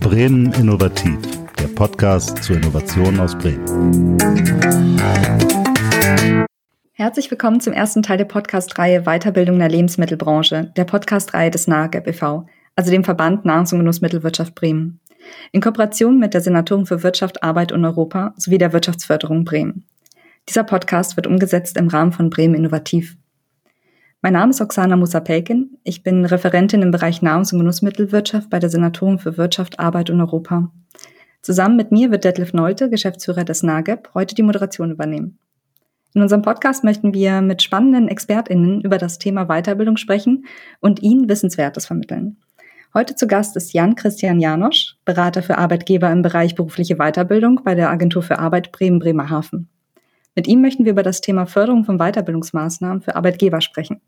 Bremen Innovativ, der Podcast zur Innovation aus Bremen. Herzlich willkommen zum ersten Teil der Podcast-Reihe Weiterbildung der Lebensmittelbranche, der Podcast-Reihe des NAGEP e.V., also dem Verband Nahrungs- und Genussmittelwirtschaft Bremen. In Kooperation mit der Senatorin für Wirtschaft, Arbeit und Europa sowie der Wirtschaftsförderung Bremen. Dieser Podcast wird umgesetzt im Rahmen von Bremen Innovativ. Mein Name ist Oksana Musa-Pelkin. Ich bin Referentin im Bereich Nahrungs- und Genussmittelwirtschaft bei der Senatorin für Wirtschaft, Arbeit und Europa. Zusammen mit mir wird Detlef Neute, Geschäftsführer des NAGEP, heute die Moderation übernehmen. In unserem Podcast möchten wir mit spannenden ExpertInnen über das Thema Weiterbildung sprechen und Ihnen Wissenswertes vermitteln. Heute zu Gast ist Jan Christian Janosch, Berater für Arbeitgeber im Bereich berufliche Weiterbildung bei der Agentur für Arbeit Bremen-Bremerhaven. Mit ihm möchten wir über das Thema Förderung von Weiterbildungsmaßnahmen für Arbeitgeber sprechen.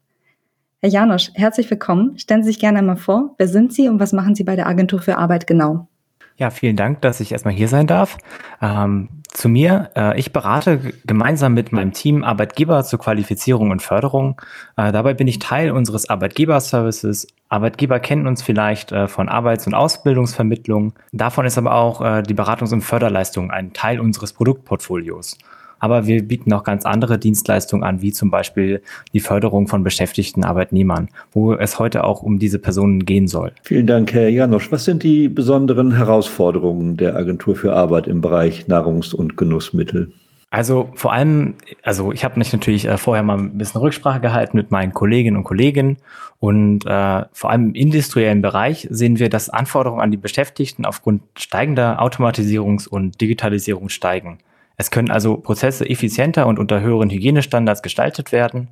Herr Janosch, herzlich willkommen. Stellen Sie sich gerne einmal vor. Wer sind Sie und was machen Sie bei der Agentur für Arbeit genau? Ja, vielen Dank, dass ich erstmal hier sein darf. Ähm, zu mir, äh, ich berate gemeinsam mit meinem Team Arbeitgeber zur Qualifizierung und Förderung. Äh, dabei bin ich Teil unseres Arbeitgeberservices. Arbeitgeber kennen uns vielleicht äh, von Arbeits- und Ausbildungsvermittlung. Davon ist aber auch äh, die Beratungs- und Förderleistung ein Teil unseres Produktportfolios. Aber wir bieten auch ganz andere Dienstleistungen an, wie zum Beispiel die Förderung von beschäftigten Arbeitnehmern, wo es heute auch um diese Personen gehen soll. Vielen Dank, Herr Janosch. Was sind die besonderen Herausforderungen der Agentur für Arbeit im Bereich Nahrungs- und Genussmittel? Also vor allem, also ich habe mich natürlich äh, vorher mal ein bisschen Rücksprache gehalten mit meinen Kolleginnen und Kollegen und äh, vor allem im industriellen Bereich sehen wir, dass Anforderungen an die Beschäftigten aufgrund steigender Automatisierungs- und Digitalisierung steigen. Es können also Prozesse effizienter und unter höheren Hygienestandards gestaltet werden.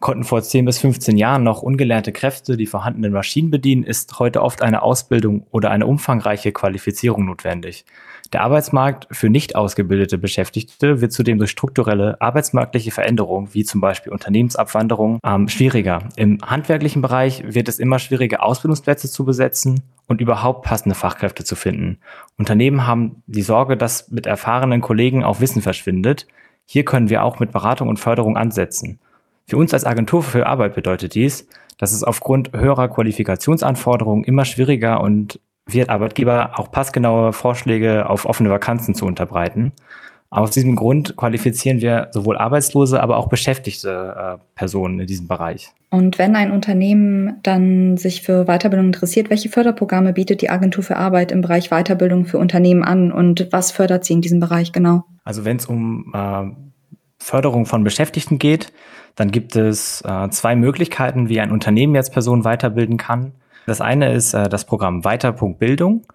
Konnten vor 10 bis 15 Jahren noch ungelernte Kräfte die vorhandenen Maschinen bedienen, ist heute oft eine Ausbildung oder eine umfangreiche Qualifizierung notwendig. Der Arbeitsmarkt für nicht ausgebildete Beschäftigte wird zudem durch strukturelle arbeitsmarktliche Veränderungen, wie zum Beispiel Unternehmensabwanderung, ähm, schwieriger. Im handwerklichen Bereich wird es immer schwieriger, Ausbildungsplätze zu besetzen und überhaupt passende Fachkräfte zu finden. Unternehmen haben die Sorge, dass mit erfahrenen Kollegen auch Wissen verschwindet. Hier können wir auch mit Beratung und Förderung ansetzen. Für uns als Agentur für Arbeit bedeutet dies, dass es aufgrund höherer Qualifikationsanforderungen immer schwieriger und wird Arbeitgeber auch passgenaue Vorschläge auf offene Vakanzen zu unterbreiten. Aus diesem Grund qualifizieren wir sowohl Arbeitslose, aber auch beschäftigte äh, Personen in diesem Bereich. Und wenn ein Unternehmen dann sich für Weiterbildung interessiert, welche Förderprogramme bietet die Agentur für Arbeit im Bereich Weiterbildung für Unternehmen an und was fördert sie in diesem Bereich genau? Also wenn es um äh, Förderung von Beschäftigten geht, dann gibt es äh, zwei Möglichkeiten, wie ein Unternehmen jetzt Personen weiterbilden kann. Das eine ist äh, das Programm Weiter.bildung.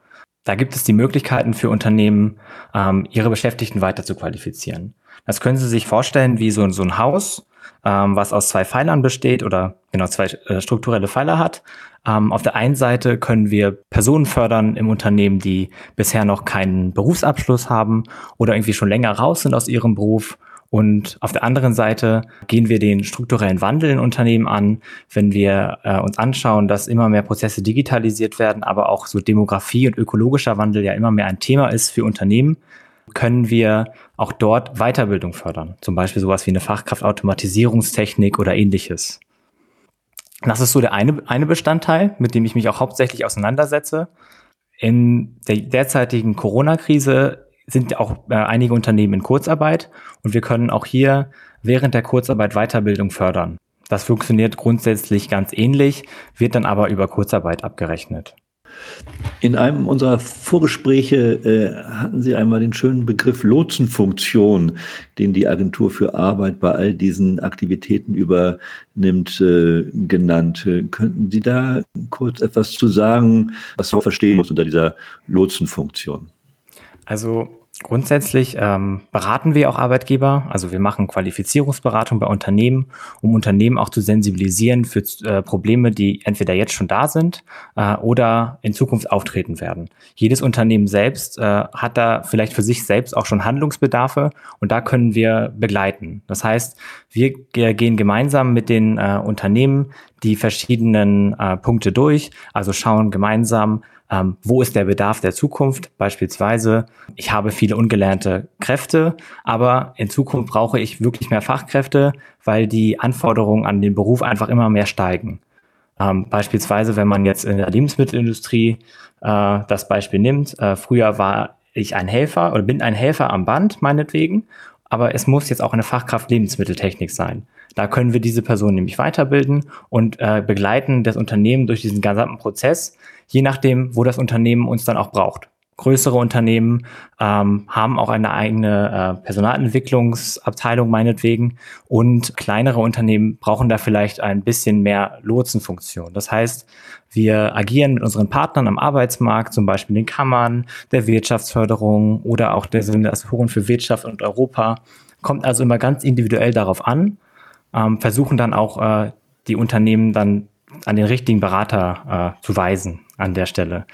Da gibt es die Möglichkeiten für Unternehmen, ähm, ihre Beschäftigten weiter zu qualifizieren. Das können Sie sich vorstellen wie so, so ein Haus, ähm, was aus zwei Pfeilern besteht oder genau zwei äh, strukturelle Pfeiler hat. Ähm, auf der einen Seite können wir Personen fördern im Unternehmen, die bisher noch keinen Berufsabschluss haben oder irgendwie schon länger raus sind aus ihrem Beruf und auf der anderen Seite gehen wir den strukturellen Wandel in Unternehmen an, wenn wir äh, uns anschauen, dass immer mehr Prozesse digitalisiert werden, aber auch so Demografie und ökologischer Wandel ja immer mehr ein Thema ist für Unternehmen, können wir auch dort Weiterbildung fördern. Zum Beispiel sowas wie eine Fachkraftautomatisierungstechnik oder ähnliches. Das ist so der eine, eine Bestandteil, mit dem ich mich auch hauptsächlich auseinandersetze. In der derzeitigen Corona-Krise sind auch äh, einige Unternehmen in Kurzarbeit und wir können auch hier während der Kurzarbeit Weiterbildung fördern. Das funktioniert grundsätzlich ganz ähnlich, wird dann aber über Kurzarbeit abgerechnet. In einem unserer Vorgespräche äh, hatten Sie einmal den schönen Begriff Lotsenfunktion, den die Agentur für Arbeit bei all diesen Aktivitäten übernimmt, äh, genannt. Könnten Sie da kurz etwas zu sagen, was man verstehen muss unter dieser Lotsenfunktion? Also Grundsätzlich ähm, beraten wir auch Arbeitgeber, also wir machen Qualifizierungsberatung bei Unternehmen, um Unternehmen auch zu sensibilisieren für äh, Probleme, die entweder jetzt schon da sind äh, oder in Zukunft auftreten werden. Jedes Unternehmen selbst äh, hat da vielleicht für sich selbst auch schon Handlungsbedarfe und da können wir begleiten. Das heißt, wir gehen gemeinsam mit den äh, Unternehmen die verschiedenen äh, Punkte durch, also schauen gemeinsam, ähm, wo ist der Bedarf der Zukunft? Beispielsweise, ich habe viele ungelernte Kräfte, aber in Zukunft brauche ich wirklich mehr Fachkräfte, weil die Anforderungen an den Beruf einfach immer mehr steigen. Ähm, beispielsweise, wenn man jetzt in der Lebensmittelindustrie äh, das Beispiel nimmt, äh, früher war ich ein Helfer oder bin ein Helfer am Band, meinetwegen, aber es muss jetzt auch eine Fachkraft Lebensmitteltechnik sein. Da können wir diese Person nämlich weiterbilden und äh, begleiten das Unternehmen durch diesen gesamten Prozess, je nachdem, wo das Unternehmen uns dann auch braucht. Größere Unternehmen ähm, haben auch eine eigene äh, Personalentwicklungsabteilung meinetwegen und kleinere Unternehmen brauchen da vielleicht ein bisschen mehr Lotsenfunktion. Das heißt, wir agieren mit unseren Partnern am Arbeitsmarkt, zum Beispiel den Kammern, der Wirtschaftsförderung oder auch der Senatoren für Wirtschaft und Europa. Kommt also immer ganz individuell darauf an, ähm, versuchen dann auch äh, die Unternehmen dann an den richtigen Berater äh, zu weisen an der Stelle.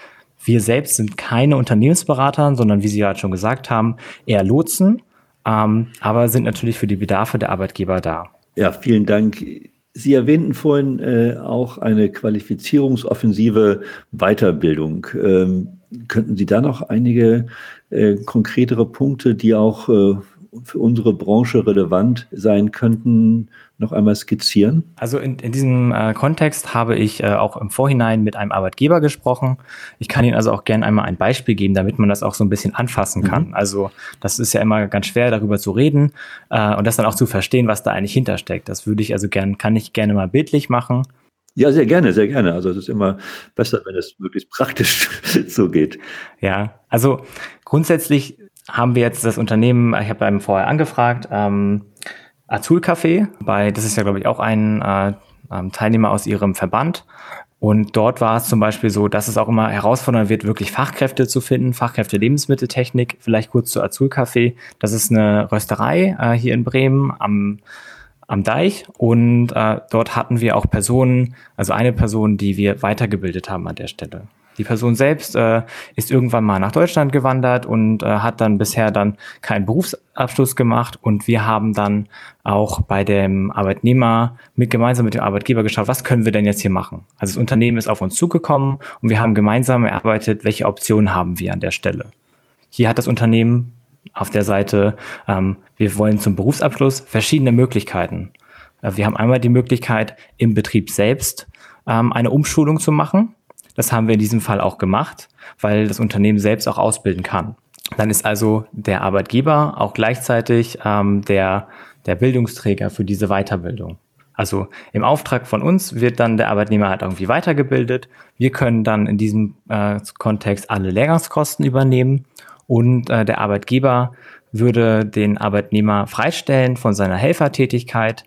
Wir selbst sind keine Unternehmensberater, sondern wie Sie ja schon gesagt haben, eher Lotsen, ähm, aber sind natürlich für die Bedarfe der Arbeitgeber da. Ja, vielen Dank. Sie erwähnten vorhin äh, auch eine qualifizierungsoffensive Weiterbildung. Ähm, könnten Sie da noch einige äh, konkretere Punkte, die auch äh, für unsere Branche relevant sein könnten, noch einmal skizzieren? Also in, in diesem äh, Kontext habe ich äh, auch im Vorhinein mit einem Arbeitgeber gesprochen. Ich kann Ihnen also auch gerne einmal ein Beispiel geben, damit man das auch so ein bisschen anfassen kann. Mhm. Also das ist ja immer ganz schwer, darüber zu reden äh, und das dann auch zu verstehen, was da eigentlich hintersteckt. Das würde ich also gerne, kann ich gerne mal bildlich machen. Ja, sehr gerne, sehr gerne. Also es ist immer besser, wenn es möglichst praktisch so geht. Ja, also grundsätzlich haben wir jetzt das Unternehmen, ich habe einem vorher angefragt, ähm, Azul Café, bei, das ist ja, glaube ich, auch ein äh, ähm, Teilnehmer aus ihrem Verband. Und dort war es zum Beispiel so, dass es auch immer herausfordernd wird, wirklich Fachkräfte zu finden, Fachkräfte Lebensmitteltechnik. Vielleicht kurz zu Azul Café. Das ist eine Rösterei äh, hier in Bremen am, am Deich. Und äh, dort hatten wir auch Personen, also eine Person, die wir weitergebildet haben an der Stelle. Die Person selbst äh, ist irgendwann mal nach Deutschland gewandert und äh, hat dann bisher dann keinen Berufsabschluss gemacht und wir haben dann auch bei dem Arbeitnehmer mit gemeinsam mit dem Arbeitgeber geschaut, was können wir denn jetzt hier machen? Also das Unternehmen ist auf uns zugekommen und wir haben gemeinsam erarbeitet, welche Optionen haben wir an der Stelle. Hier hat das Unternehmen auf der Seite, ähm, wir wollen zum Berufsabschluss verschiedene Möglichkeiten. Äh, wir haben einmal die Möglichkeit, im Betrieb selbst ähm, eine Umschulung zu machen das haben wir in diesem Fall auch gemacht, weil das Unternehmen selbst auch ausbilden kann. Dann ist also der Arbeitgeber auch gleichzeitig ähm, der, der Bildungsträger für diese Weiterbildung. Also im Auftrag von uns wird dann der Arbeitnehmer halt irgendwie weitergebildet. Wir können dann in diesem äh, Kontext alle Lehrgangskosten übernehmen und äh, der Arbeitgeber würde den Arbeitnehmer freistellen von seiner Helfertätigkeit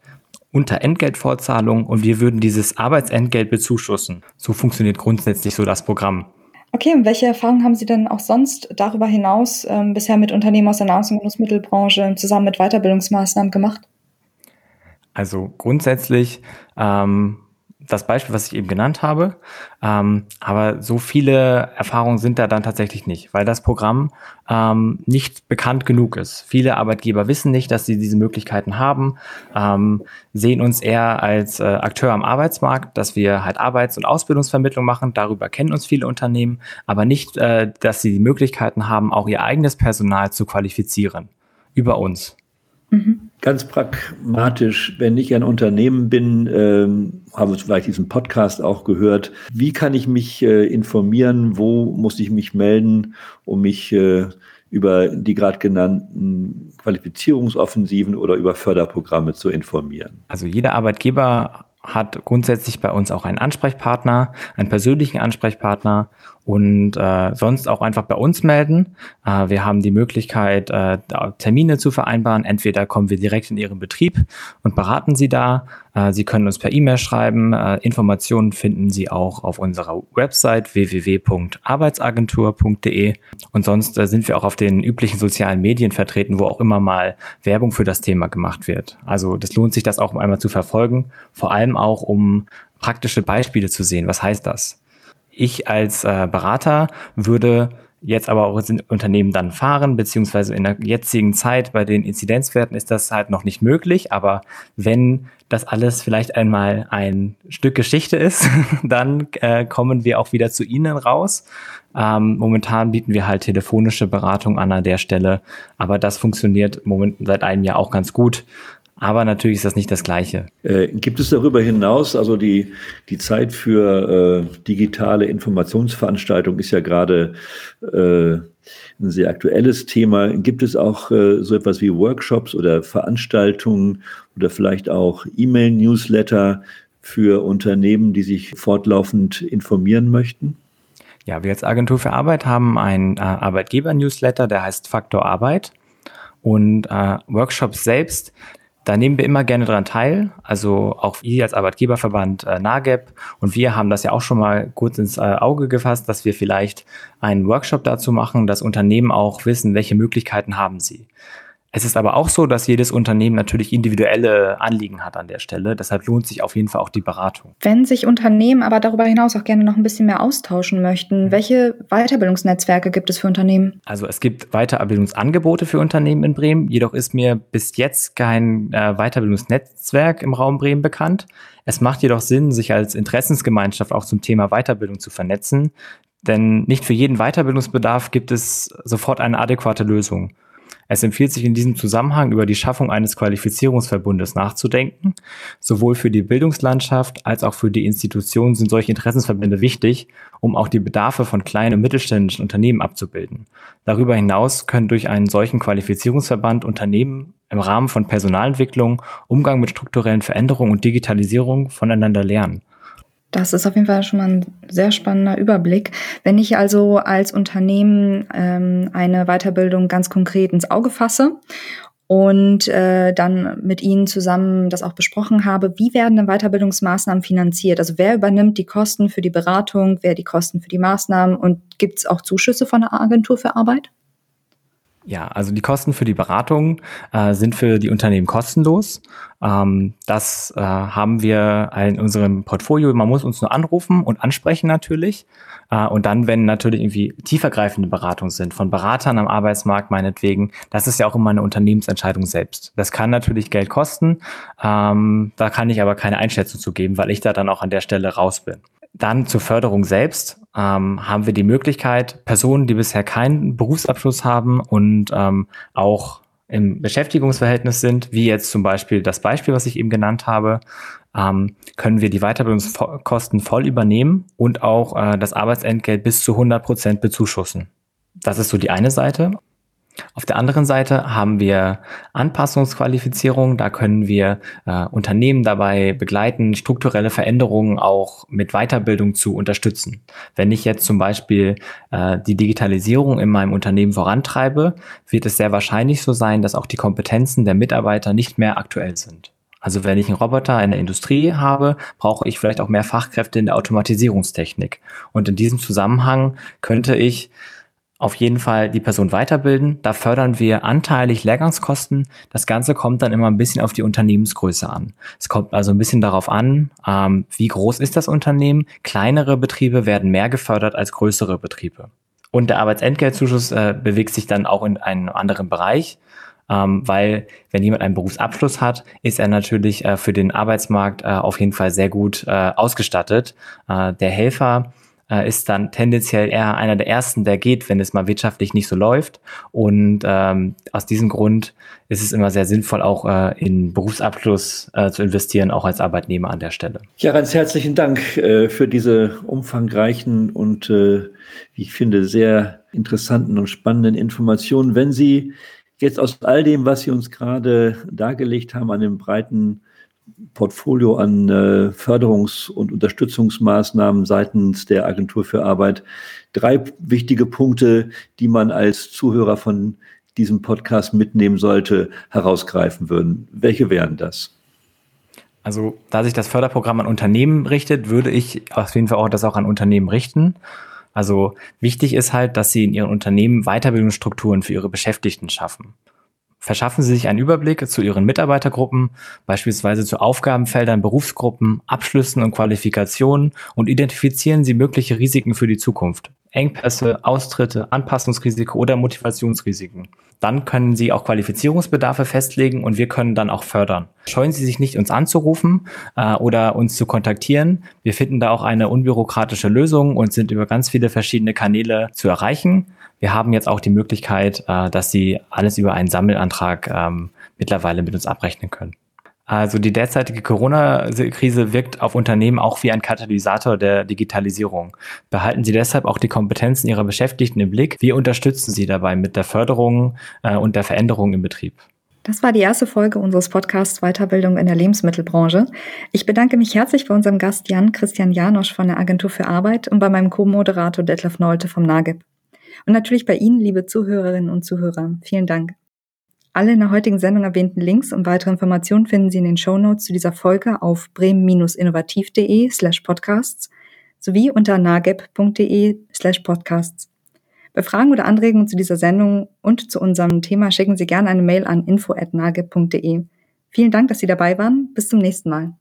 unter Entgeltvorzahlung und wir würden dieses Arbeitsentgelt bezuschussen. So funktioniert grundsätzlich so das Programm. Okay, und welche Erfahrungen haben Sie denn auch sonst darüber hinaus ähm, bisher mit Unternehmen aus der Nahrungs- und Genussmittelbranche zusammen mit Weiterbildungsmaßnahmen gemacht? Also grundsätzlich ähm, das Beispiel, was ich eben genannt habe. Ähm, aber so viele Erfahrungen sind da dann tatsächlich nicht, weil das Programm ähm, nicht bekannt genug ist. Viele Arbeitgeber wissen nicht, dass sie diese Möglichkeiten haben, ähm, sehen uns eher als äh, Akteur am Arbeitsmarkt, dass wir halt Arbeits- und Ausbildungsvermittlung machen. Darüber kennen uns viele Unternehmen, aber nicht, äh, dass sie die Möglichkeiten haben, auch ihr eigenes Personal zu qualifizieren über uns. Mhm. Ganz pragmatisch, wenn ich ein Unternehmen bin, ähm, habe vielleicht diesen Podcast auch gehört, wie kann ich mich äh, informieren, wo muss ich mich melden, um mich äh, über die gerade genannten Qualifizierungsoffensiven oder über Förderprogramme zu informieren? Also jeder Arbeitgeber hat grundsätzlich bei uns auch einen Ansprechpartner, einen persönlichen Ansprechpartner und äh, sonst auch einfach bei uns melden. Äh, wir haben die Möglichkeit, äh, Termine zu vereinbaren. Entweder kommen wir direkt in Ihren Betrieb und beraten Sie da. Äh, Sie können uns per E-Mail schreiben. Äh, Informationen finden Sie auch auf unserer Website www.arbeitsagentur.de. Und sonst äh, sind wir auch auf den üblichen sozialen Medien vertreten, wo auch immer mal Werbung für das Thema gemacht wird. Also das lohnt sich, das auch einmal zu verfolgen. Vor allem auch, um praktische Beispiele zu sehen. Was heißt das? Ich als äh, Berater würde jetzt aber auch in Unternehmen dann fahren, beziehungsweise in der jetzigen Zeit bei den Inzidenzwerten ist das halt noch nicht möglich. Aber wenn das alles vielleicht einmal ein Stück Geschichte ist, dann äh, kommen wir auch wieder zu Ihnen raus. Ähm, momentan bieten wir halt telefonische Beratung an an der Stelle, aber das funktioniert moment, seit einem Jahr auch ganz gut. Aber natürlich ist das nicht das Gleiche. Äh, gibt es darüber hinaus, also die, die Zeit für äh, digitale Informationsveranstaltungen ist ja gerade äh, ein sehr aktuelles Thema. Gibt es auch äh, so etwas wie Workshops oder Veranstaltungen oder vielleicht auch E-Mail-Newsletter für Unternehmen, die sich fortlaufend informieren möchten? Ja, wir als Agentur für Arbeit haben einen äh, Arbeitgeber-Newsletter, der heißt Faktor Arbeit. Und äh, Workshops selbst, da nehmen wir immer gerne dran teil. Also auch wir als Arbeitgeberverband äh, NAGEP und wir haben das ja auch schon mal kurz ins äh, Auge gefasst, dass wir vielleicht einen Workshop dazu machen, dass Unternehmen auch wissen, welche Möglichkeiten haben sie. Es ist aber auch so, dass jedes Unternehmen natürlich individuelle Anliegen hat an der Stelle. Deshalb lohnt sich auf jeden Fall auch die Beratung. Wenn sich Unternehmen aber darüber hinaus auch gerne noch ein bisschen mehr austauschen möchten, mhm. welche Weiterbildungsnetzwerke gibt es für Unternehmen? Also es gibt Weiterbildungsangebote für Unternehmen in Bremen. Jedoch ist mir bis jetzt kein äh, Weiterbildungsnetzwerk im Raum Bremen bekannt. Es macht jedoch Sinn, sich als Interessensgemeinschaft auch zum Thema Weiterbildung zu vernetzen. Denn nicht für jeden Weiterbildungsbedarf gibt es sofort eine adäquate Lösung. Es empfiehlt sich in diesem Zusammenhang über die Schaffung eines Qualifizierungsverbundes nachzudenken. Sowohl für die Bildungslandschaft als auch für die Institutionen sind solche Interessensverbände wichtig, um auch die Bedarfe von kleinen und mittelständischen Unternehmen abzubilden. Darüber hinaus können durch einen solchen Qualifizierungsverband Unternehmen im Rahmen von Personalentwicklung, Umgang mit strukturellen Veränderungen und Digitalisierung voneinander lernen. Das ist auf jeden Fall schon mal ein sehr spannender Überblick. Wenn ich also als Unternehmen ähm, eine Weiterbildung ganz konkret ins Auge fasse und äh, dann mit Ihnen zusammen das auch besprochen habe, wie werden denn Weiterbildungsmaßnahmen finanziert? Also wer übernimmt die Kosten für die Beratung, wer die Kosten für die Maßnahmen und gibt es auch Zuschüsse von der Agentur für Arbeit? Ja, also die Kosten für die Beratung äh, sind für die Unternehmen kostenlos. Ähm, das äh, haben wir in unserem Portfolio. Man muss uns nur anrufen und ansprechen natürlich. Äh, und dann, wenn natürlich irgendwie tiefergreifende Beratungen sind, von Beratern am Arbeitsmarkt meinetwegen, das ist ja auch immer eine Unternehmensentscheidung selbst. Das kann natürlich Geld kosten. Ähm, da kann ich aber keine Einschätzung zu geben, weil ich da dann auch an der Stelle raus bin. Dann zur Förderung selbst ähm, haben wir die Möglichkeit, Personen, die bisher keinen Berufsabschluss haben und ähm, auch im Beschäftigungsverhältnis sind, wie jetzt zum Beispiel das Beispiel, was ich eben genannt habe, ähm, können wir die Weiterbildungskosten voll übernehmen und auch äh, das Arbeitsentgelt bis zu 100 Prozent bezuschussen. Das ist so die eine Seite. Auf der anderen Seite haben wir Anpassungsqualifizierung. Da können wir äh, Unternehmen dabei begleiten, strukturelle Veränderungen auch mit Weiterbildung zu unterstützen. Wenn ich jetzt zum Beispiel äh, die Digitalisierung in meinem Unternehmen vorantreibe, wird es sehr wahrscheinlich so sein, dass auch die Kompetenzen der Mitarbeiter nicht mehr aktuell sind. Also wenn ich einen Roboter in der Industrie habe, brauche ich vielleicht auch mehr Fachkräfte in der Automatisierungstechnik. Und in diesem Zusammenhang könnte ich auf jeden Fall die Person weiterbilden. Da fördern wir anteilig Lehrgangskosten. Das Ganze kommt dann immer ein bisschen auf die Unternehmensgröße an. Es kommt also ein bisschen darauf an, ähm, wie groß ist das Unternehmen. Kleinere Betriebe werden mehr gefördert als größere Betriebe. Und der Arbeitsentgeltzuschuss äh, bewegt sich dann auch in einem anderen Bereich. Ähm, weil wenn jemand einen Berufsabschluss hat, ist er natürlich äh, für den Arbeitsmarkt äh, auf jeden Fall sehr gut äh, ausgestattet. Äh, der Helfer äh, ist dann tendenziell eher einer der ersten, der geht, wenn es mal wirtschaftlich nicht so läuft. Und ähm, aus diesem Grund ist es immer sehr sinnvoll, auch äh, in Berufsabschluss äh, zu investieren, auch als Arbeitnehmer an der Stelle. Ja, ganz herzlichen Dank äh, für diese umfangreichen und, äh, wie ich finde, sehr interessanten und spannenden Informationen. Wenn Sie jetzt aus all dem, was Sie uns gerade dargelegt haben, an dem breiten Portfolio an äh, Förderungs- und Unterstützungsmaßnahmen seitens der Agentur für Arbeit drei wichtige Punkte, die man als Zuhörer von diesem Podcast mitnehmen sollte, herausgreifen würden. Welche wären das? Also, da sich das Förderprogramm an Unternehmen richtet, würde ich auf jeden Fall auch das auch an Unternehmen richten. Also wichtig ist halt, dass sie in ihren Unternehmen Weiterbildungsstrukturen für ihre Beschäftigten schaffen. Verschaffen Sie sich einen Überblick zu Ihren Mitarbeitergruppen, beispielsweise zu Aufgabenfeldern, Berufsgruppen, Abschlüssen und Qualifikationen und identifizieren Sie mögliche Risiken für die Zukunft. Engpässe, Austritte, Anpassungsrisiko oder Motivationsrisiken. Dann können Sie auch Qualifizierungsbedarfe festlegen und wir können dann auch fördern. Scheuen Sie sich nicht, uns anzurufen äh, oder uns zu kontaktieren. Wir finden da auch eine unbürokratische Lösung und sind über ganz viele verschiedene Kanäle zu erreichen. Wir haben jetzt auch die Möglichkeit, äh, dass Sie alles über einen Sammelantrag ähm, mittlerweile mit uns abrechnen können. Also die derzeitige Corona-Krise wirkt auf Unternehmen auch wie ein Katalysator der Digitalisierung. Behalten Sie deshalb auch die Kompetenzen Ihrer Beschäftigten im Blick. Wir unterstützen Sie dabei mit der Förderung äh, und der Veränderung im Betrieb. Das war die erste Folge unseres Podcasts Weiterbildung in der Lebensmittelbranche. Ich bedanke mich herzlich bei unserem Gast Jan Christian Janosch von der Agentur für Arbeit und bei meinem Co-Moderator Detlef Nolte vom NAGIP. Und natürlich bei Ihnen, liebe Zuhörerinnen und Zuhörer. Vielen Dank. Alle in der heutigen Sendung erwähnten Links und weitere Informationen finden Sie in den Show Notes zu dieser Folge auf bremen-innovativ.de slash podcasts sowie unter nageb.de slash podcasts. Bei Fragen oder Anregungen zu dieser Sendung und zu unserem Thema schicken Sie gerne eine Mail an info.nageb.de. Vielen Dank, dass Sie dabei waren. Bis zum nächsten Mal.